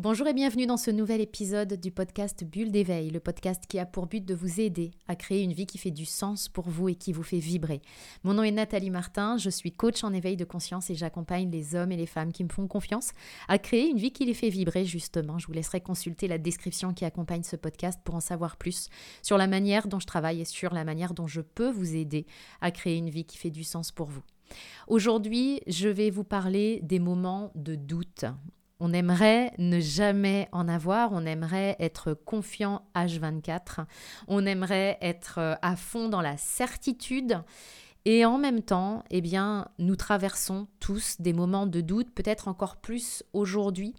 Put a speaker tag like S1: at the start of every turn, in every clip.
S1: Bonjour et bienvenue dans ce nouvel épisode du podcast Bulle d'éveil, le podcast qui a pour but de vous aider à créer une vie qui fait du sens pour vous et qui vous fait vibrer. Mon nom est Nathalie Martin, je suis coach en éveil de conscience et j'accompagne les hommes et les femmes qui me font confiance à créer une vie qui les fait vibrer justement. Je vous laisserai consulter la description qui accompagne ce podcast pour en savoir plus sur la manière dont je travaille et sur la manière dont je peux vous aider à créer une vie qui fait du sens pour vous. Aujourd'hui, je vais vous parler des moments de doute. On aimerait ne jamais en avoir, on aimerait être confiant H24, on aimerait être euh, à fond dans la certitude. Et en même temps, eh bien, nous traversons tous des moments de doute, peut-être encore plus aujourd'hui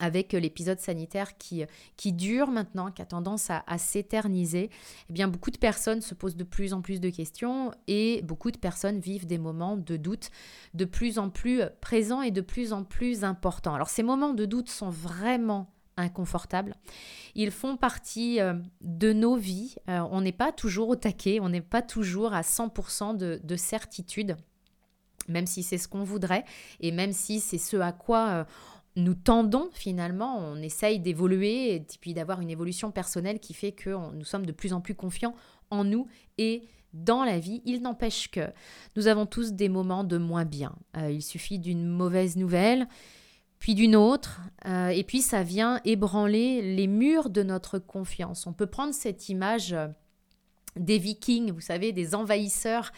S1: avec l'épisode sanitaire qui, qui dure maintenant, qui a tendance à, s'éterniser, eh bien beaucoup de personnes se posent de plus en plus de questions et beaucoup de personnes vivent des moments de doute de plus en plus présents et de plus en plus importants. Alors ces moments de doute sont vraiment inconfortables. Ils font partie euh, de nos vies. Euh, on n'est pas toujours au taquet, on n'est pas toujours à 100% de, de certitude même si c'est ce qu'on voudrait et même si c'est ce à quoi euh, nous tendons finalement, on essaye d'évoluer et puis d'avoir une évolution personnelle qui fait que nous sommes de plus en plus confiants en nous et dans la vie. Il n'empêche que nous avons tous des moments de moins bien. Euh, il suffit d'une mauvaise nouvelle, puis d'une autre, euh, et puis ça vient ébranler les murs de notre confiance. On peut prendre cette image euh, des vikings, vous savez, des envahisseurs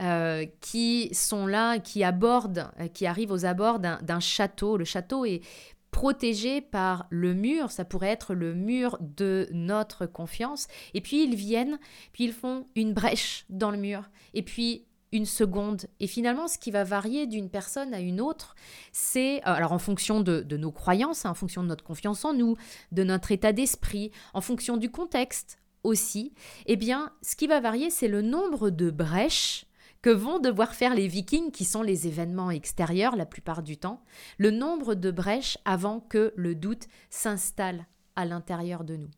S1: euh, qui sont là, qui abordent, euh, qui arrivent aux abords d'un château. Le château est protégé par le mur, ça pourrait être le mur de notre confiance. Et puis ils viennent, puis ils font une brèche dans le mur, et puis une seconde. Et finalement, ce qui va varier d'une personne à une autre, c'est, euh, alors en fonction de, nos croyances, hein, en fonction de notre confiance en nous, de notre état d'esprit, en fonction du contexte, aussi, eh bien, ce qui va varier, c'est le nombre de brèches que vont devoir faire les vikings, qui sont les événements extérieurs la plupart du temps, le nombre de brèches avant que le doute s'installe à l'intérieur de nous.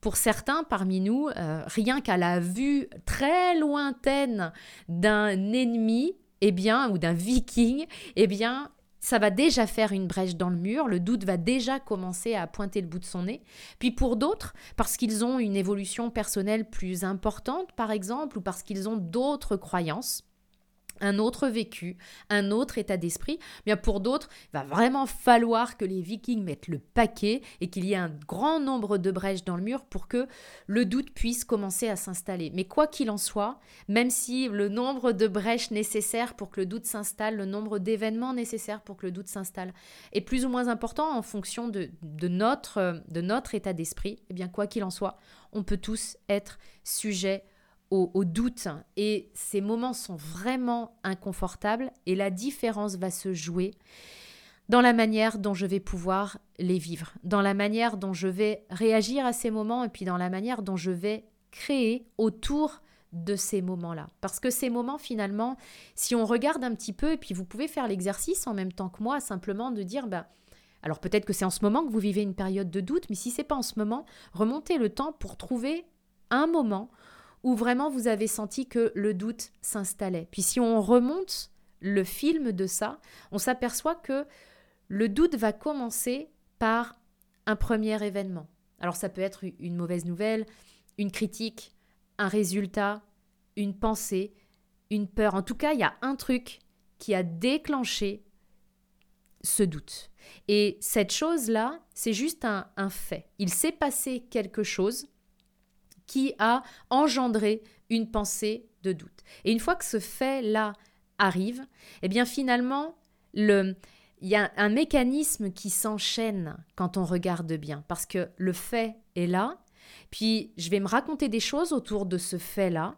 S1: Pour certains parmi nous, euh, rien qu'à la vue très lointaine d'un ennemi, eh bien, ou d'un viking, eh bien, ça va déjà faire une brèche dans le mur, le doute va déjà commencer à pointer le bout de son nez. Puis pour d'autres, parce qu'ils ont une évolution personnelle plus importante, par exemple, ou parce qu'ils ont d'autres croyances, un autre vécu, un autre état d'esprit. Bien pour d'autres, il va vraiment falloir que les Vikings mettent le paquet et qu'il y ait un grand nombre de brèches dans le mur pour que le doute puisse commencer à s'installer. Mais quoi qu'il en soit, même si le nombre de brèches nécessaires pour que le doute s'installe, le nombre d'événements nécessaires pour que le doute s'installe est plus ou moins important en fonction de, de notre état d'esprit, eh bien quoi qu'il en soit, on peut tous être sujets au, doute et ces moments sont vraiment inconfortables et la différence va se jouer dans la manière dont je vais pouvoir les vivre, dans la manière dont je vais réagir à ces moments et puis dans la manière dont je vais créer autour de ces moments-là. Parce que ces moments, finalement, si on regarde un petit peu, et puis vous pouvez faire l'exercice en même temps que moi, simplement de dire, bah, alors peut-être que c'est en ce moment que vous vivez une période de doute, mais si c'est pas en ce moment, remontez le temps pour trouver un moment où vraiment vous avez senti que le doute s'installait. Puis si on remonte le film de ça, on s'aperçoit que le doute va commencer par un premier événement. Alors ça peut être une mauvaise nouvelle, une critique, un résultat, une pensée, une peur. En tout cas, il y a un truc qui a déclenché ce doute. Et cette chose-là, c'est juste un, un fait. Il s'est passé quelque chose qui a engendré une pensée de doute. Et une fois que ce fait-là arrive, eh bien finalement, le, il y a un mécanisme qui s'enchaîne quand on regarde bien, parce que le fait est là, puis je vais me raconter des choses autour de ce fait-là,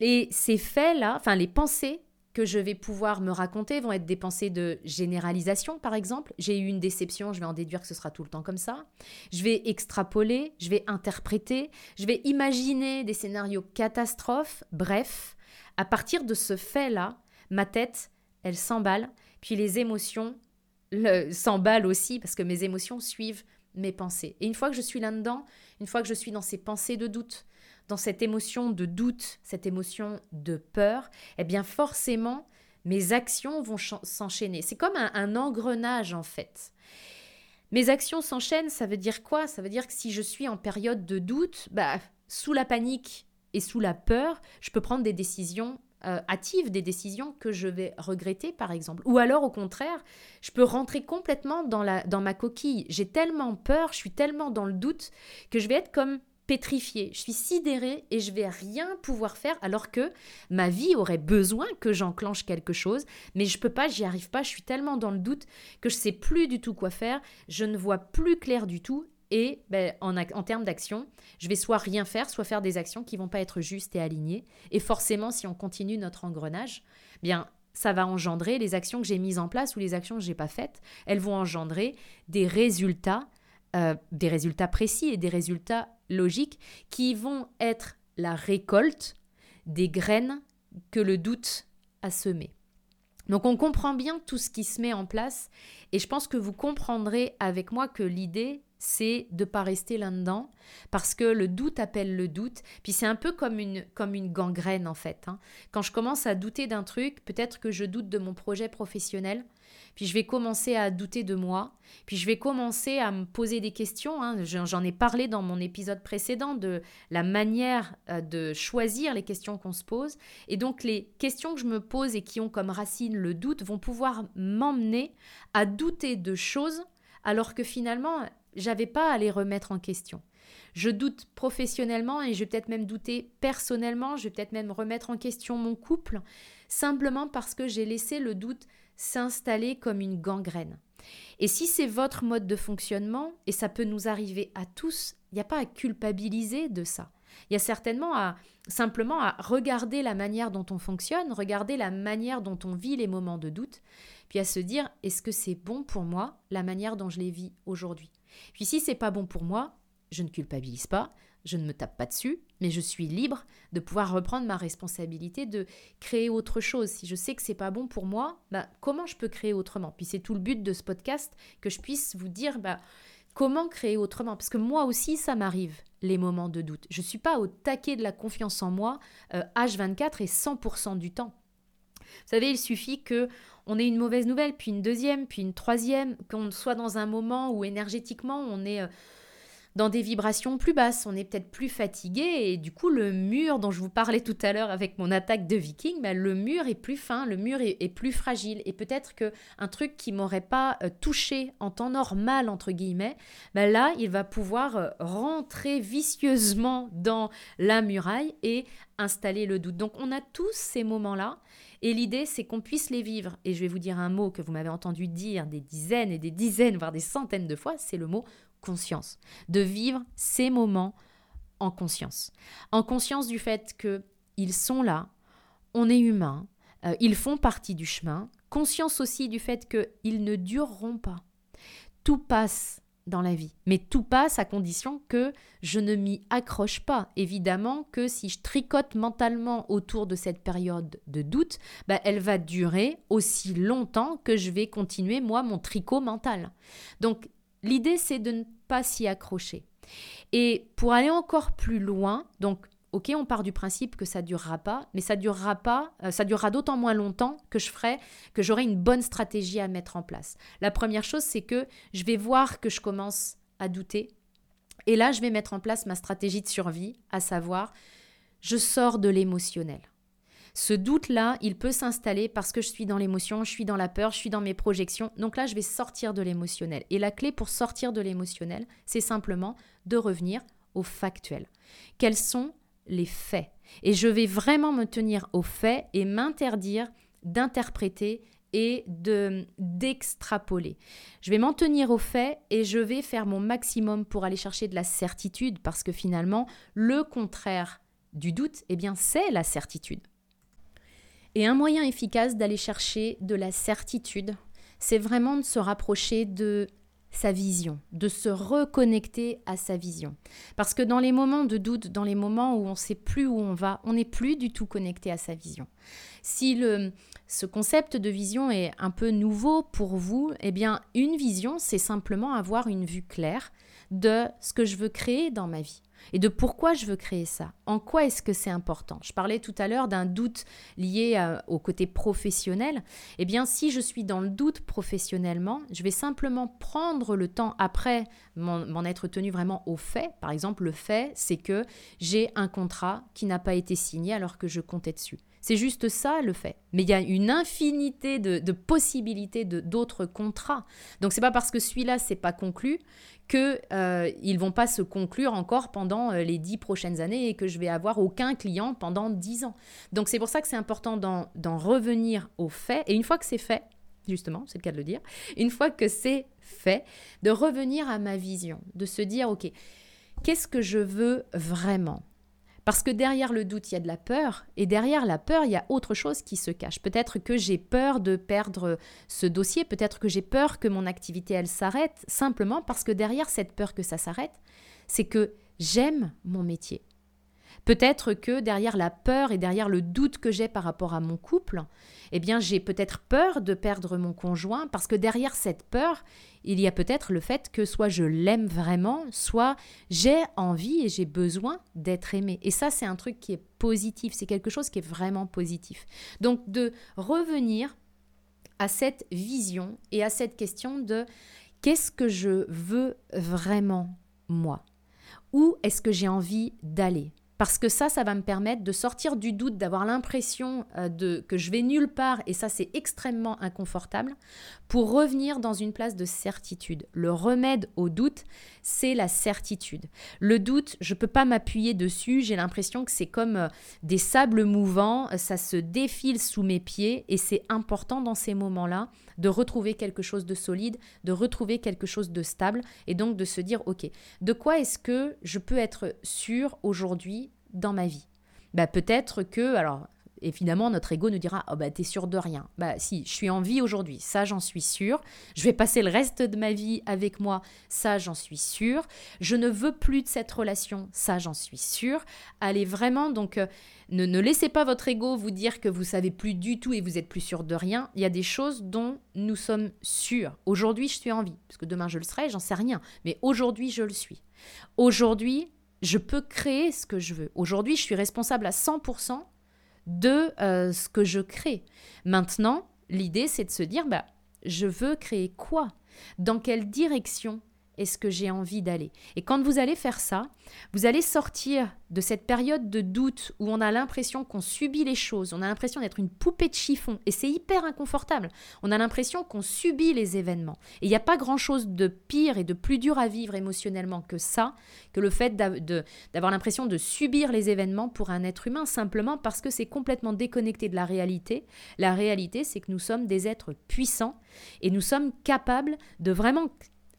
S1: et ces faits-là, enfin les pensées que je vais pouvoir me raconter vont être des pensées de généralisation, par exemple. J'ai eu une déception, je vais en déduire que ce sera tout le temps comme ça. Je vais extrapoler, je vais interpréter, je vais imaginer des scénarios catastrophes. Bref, à partir de ce fait-là, ma tête, elle s'emballe, puis les émotions s'emballent aussi, parce que mes émotions suivent mes pensées. Et une fois que je suis là-dedans, une fois que je suis dans ces pensées de doute, dans cette émotion de doute, cette émotion de peur, eh bien forcément, mes actions vont s'enchaîner. C'est comme un, engrenage en fait. Mes actions s'enchaînent, ça veut dire quoi? Ça veut dire que si je suis en période de doute, bah, sous la panique et sous la peur, je peux prendre des décisions euh, hâtives, des décisions que je vais regretter, par exemple. Ou alors, au contraire, je peux rentrer complètement dans, la, dans ma coquille. J'ai tellement peur, je suis tellement dans le doute que je vais être comme pétrifiée, je suis sidérée et je vais rien pouvoir faire alors que ma vie aurait besoin que j'enclenche quelque chose, mais je peux pas, j'y arrive pas, je suis tellement dans le doute que je sais plus du tout quoi faire, je ne vois plus clair du tout. Et ben, en, en, termes d'action, je vais soit rien faire, soit faire des actions qui vont pas être justes et alignées. Et forcément, si on continue notre engrenage, bien ça va engendrer les actions que j'ai mises en place ou les actions que j'ai pas faites, elles vont engendrer des résultats, euh, des résultats précis et des résultats logiques qui vont être la récolte des graines que le doute a semées. Donc on comprend bien tout ce qui se met en place et je pense que vous comprendrez avec moi que l'idée c'est de pas rester là-dedans parce que le doute appelle le doute. Puis c'est un peu comme une, comme une gangrène en fait. Hein. Quand je commence à douter d'un truc, peut-être que je doute de mon projet professionnel, puis je vais commencer à douter de moi, puis je vais commencer à me poser des questions. Hein. J'en ai parlé dans mon épisode précédent de la manière euh, de choisir les questions qu'on se pose. Et donc les questions que je me pose et qui ont comme racine le doute vont pouvoir m'emmener à douter de choses alors que finalement j'avais pas à les remettre en question. Je doute professionnellement et je vais peut-être même douter personnellement, je vais peut-être même remettre en question mon couple, simplement parce que j'ai laissé le doute s'installer comme une gangrène. Et si c'est votre mode de fonctionnement, et ça peut nous arriver à tous, il n'y a pas à culpabiliser de ça. Il y a certainement à simplement à regarder la manière dont on fonctionne, regarder la manière dont on vit les moments de doute, puis à se dire est-ce que c'est bon pour moi la manière dont je les vis aujourd'hui? Puis si c'est pas bon pour moi, je ne culpabilise pas, je ne me tape pas dessus, mais je suis libre de pouvoir reprendre ma responsabilité de créer autre chose. Si je sais que c'est pas bon pour moi, bah, comment je peux créer autrement? Puis c'est tout le but de ce podcast que je puisse vous dire bah, comment créer autrement parce que moi aussi ça m'arrive les moments de doute. Je suis pas au taquet de la confiance en moi H24 euh, et 100% du temps. Vous savez, il suffit que on ait une mauvaise nouvelle, puis une deuxième, puis une troisième, qu'on soit dans un moment où énergétiquement on est euh, dans des vibrations plus basses, on est peut-être plus fatigué et du coup le mur dont je vous parlais tout à l'heure avec mon attaque de viking, ben, le mur est plus fin, le mur est, plus fragile et peut-être que un truc qui m'aurait pas euh, touché en temps normal entre guillemets, ben là il va pouvoir euh, rentrer vicieusement dans la muraille et installer le doute. Donc on a tous ces moments-là et l'idée c'est qu'on puisse les vivre. Et je vais vous dire un mot que vous m'avez entendu dire des dizaines et des dizaines, voire des centaines de fois, c'est le mot conscience, de vivre ces moments en conscience. En conscience du fait que ils sont là, on est humain, euh, ils font partie du chemin, conscience aussi du fait qu'ils ne dureront pas. Tout passe dans la vie, mais tout passe à condition que je ne m'y accroche pas. Évidemment que si je tricote mentalement autour de cette période de doute, bah, elle va durer aussi longtemps que je vais continuer moi mon tricot mental. Donc L'idée, c'est de ne pas s'y accrocher. Et pour aller encore plus loin, donc, ok, on part du principe que ça durera pas, mais ça durera pas, euh, ça durera d'autant moins longtemps que je ferai, que j'aurai une bonne stratégie à mettre en place. La première chose, c'est que je vais voir que je commence à douter. Et là, je vais mettre en place ma stratégie de survie, à savoir, je sors de l'émotionnel. Ce doute-là, il peut s'installer parce que je suis dans l'émotion, je suis dans la peur, je suis dans mes projections. Donc là, je vais sortir de l'émotionnel. Et la clé pour sortir de l'émotionnel, c'est simplement de revenir au factuel. Quels sont les faits? Et je vais vraiment me tenir aux faits et m'interdire d'interpréter et de d'extrapoler. Je vais m'en tenir aux faits et je vais faire mon maximum pour aller chercher de la certitude parce que finalement, le contraire du doute, eh bien, c'est la certitude. Et un moyen efficace d'aller chercher de la certitude, c'est vraiment de se rapprocher de sa vision, de se reconnecter à sa vision. Parce que dans les moments de doute, dans les moments où on ne sait plus où on va, on n'est plus du tout connecté à sa vision. Si le ce concept de vision est un peu nouveau pour vous, eh bien, une vision, c'est simplement avoir une vue claire de ce que je veux créer dans ma vie et de pourquoi je veux créer ça. En quoi est-ce que c'est important? Je parlais tout à l'heure d'un doute lié au côté professionnel. Eh bien, si je suis dans le doute professionnellement, je vais simplement prendre le temps après m'en être tenu vraiment au fait. Par exemple, le fait, c'est que j'ai un contrat qui n'a pas été signé alors que je comptais dessus. C'est juste ça le fait. Mais il y a une infinité de, possibilités de d'autres contrats. Donc c'est pas parce que celui-là c'est pas conclu que euh, ils vont pas se conclure encore pendant euh, les dix prochaines années et que je vais avoir aucun client pendant dix ans. Donc c'est pour ça que c'est important d'en revenir au fait. Et une fois que c'est fait, justement, c'est le cas de le dire, une fois que c'est fait, de revenir à ma vision, de se dire ok, qu'est-ce que je veux vraiment? Parce que derrière le doute, il y a de la peur, et derrière la peur, il y a autre chose qui se cache. Peut-être que j'ai peur de perdre ce dossier, peut-être que j'ai peur que mon activité, elle s'arrête, simplement parce que derrière cette peur que ça s'arrête, c'est que j'aime mon métier. Peut-être que derrière la peur et derrière le doute que j'ai par rapport à mon couple, eh bien j'ai peut-être peur de perdre mon conjoint parce que derrière cette peur, il y a peut-être le fait que soit je l'aime vraiment, soit j'ai envie et j'ai besoin d'être aimé. Et ça c'est un truc qui est positif, c'est quelque chose qui est vraiment positif. Donc de revenir à cette vision et à cette question de qu'est-ce que je veux vraiment moi? Où est-ce que j'ai envie d'aller? Parce que ça, ça va me permettre de sortir du doute, d'avoir l'impression euh, de que je vais nulle part, et ça c'est extrêmement inconfortable, pour revenir dans une place de certitude. Le remède au doute, c'est la certitude. Le doute, je ne peux pas m'appuyer dessus, j'ai l'impression que c'est comme euh, des sables mouvants, ça se défile sous mes pieds, et c'est important dans ces moments-là de retrouver quelque chose de solide, de retrouver quelque chose de stable, et donc de se dire, ok, de quoi est-ce que je peux être sûr aujourd'hui dans ma vie bah, Peut-être que, alors évidemment, notre ego nous dira Oh, bah, t'es sûr de rien. Bah, si, je suis en vie aujourd'hui, ça, j'en suis sûr. Je vais passer le reste de ma vie avec moi, ça, j'en suis sûr. Je ne veux plus de cette relation, ça, j'en suis sûr. Allez vraiment, donc, euh, ne, ne, laissez pas votre ego vous dire que vous savez plus du tout et vous êtes plus sûr de rien. Il y a des choses dont nous sommes sûrs. Aujourd'hui, je suis en vie, parce que demain, je le serai, j'en sais rien. Mais aujourd'hui, je le suis. Aujourd'hui, je peux créer ce que je veux. Aujourd'hui, je suis responsable à 100% de euh, ce que je crée. Maintenant, l'idée, c'est de se dire, bah, je veux créer quoi? Dans quelle direction? Est-ce que j'ai envie d'aller Et quand vous allez faire ça, vous allez sortir de cette période de doute où on a l'impression qu'on subit les choses, on a l'impression d'être une poupée de chiffon, et c'est hyper inconfortable. On a l'impression qu'on subit les événements. Et il n'y a pas grand-chose de pire et de plus dur à vivre émotionnellement que ça, que le fait d'avoir l'impression de subir les événements pour un être humain, simplement parce que c'est complètement déconnecté de la réalité. La réalité, c'est que nous sommes des êtres puissants et nous sommes capables de vraiment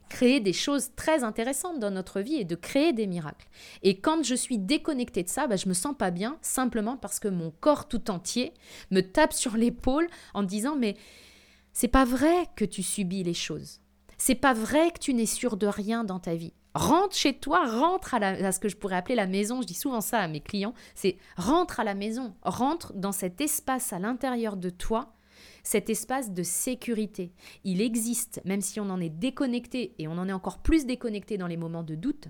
S1: créer des choses très intéressantes dans notre vie et de créer des miracles. Et quand je suis déconnectée de ça, bah, je me sens pas bien simplement parce que mon corps tout entier me tape sur l'épaule en disant mais c'est pas vrai que tu subis les choses. C'est pas vrai que tu n'es sûr de rien dans ta vie. Rentre chez toi, rentre à, à, ce que je pourrais appeler la maison. Je dis souvent ça à mes clients. C'est rentre à la maison, rentre dans cet espace à l'intérieur de toi cet espace de sécurité. Il existe, même si on en est déconnecté, et on en est encore plus déconnecté dans les moments de doute.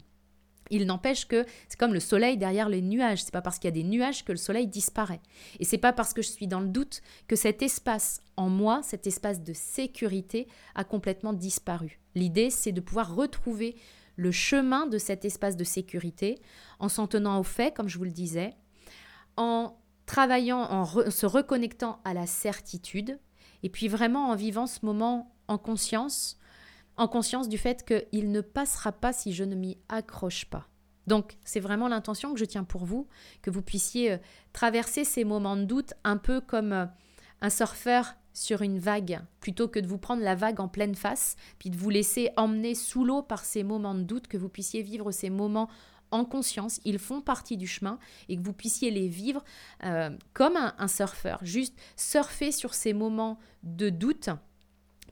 S1: Il n'empêche que c'est comme le soleil derrière les nuages. C'est pas parce qu'il y a des nuages que le soleil disparaît. Et c'est pas parce que je suis dans le doute que cet espace en moi, cet espace de sécurité, a complètement disparu. L'idée, c'est de pouvoir retrouver le chemin de cet espace de sécurité en s'en tenant au fait, comme je vous le disais, en travaillant, en se reconnectant à la certitude, et puis vraiment en vivant ce moment en conscience, en conscience du fait qu'il ne passera pas si je ne m'y accroche pas. Donc c'est vraiment l'intention que je tiens pour vous, que vous puissiez euh, traverser ces moments de doute un peu comme euh, un surfeur sur une vague, plutôt que de vous prendre la vague en pleine face, puis de vous laisser emmener sous l'eau par ces moments de doute, que vous puissiez vivre ces moments en conscience, ils font partie du chemin et que vous puissiez les vivre euh, comme un, surfeur, juste surfer sur ces moments de doute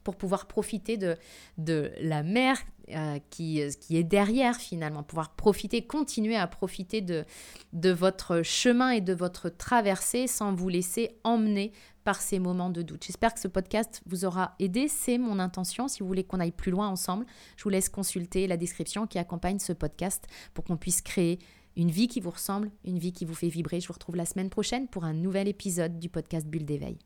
S1: pour pouvoir profiter de, de la mer euh, qui, qui est derrière finalement, pouvoir profiter, continuer à profiter de, de votre chemin et de votre traversée sans vous laisser emmener par ces moments de doute. J'espère que ce podcast vous aura aidé, c'est mon intention. Si vous voulez qu'on aille plus loin ensemble, je vous laisse consulter la description qui accompagne ce podcast pour qu'on puisse créer une vie qui vous ressemble, une vie qui vous fait vibrer. Je vous retrouve la semaine prochaine pour un nouvel épisode du podcast Bulle d'éveil.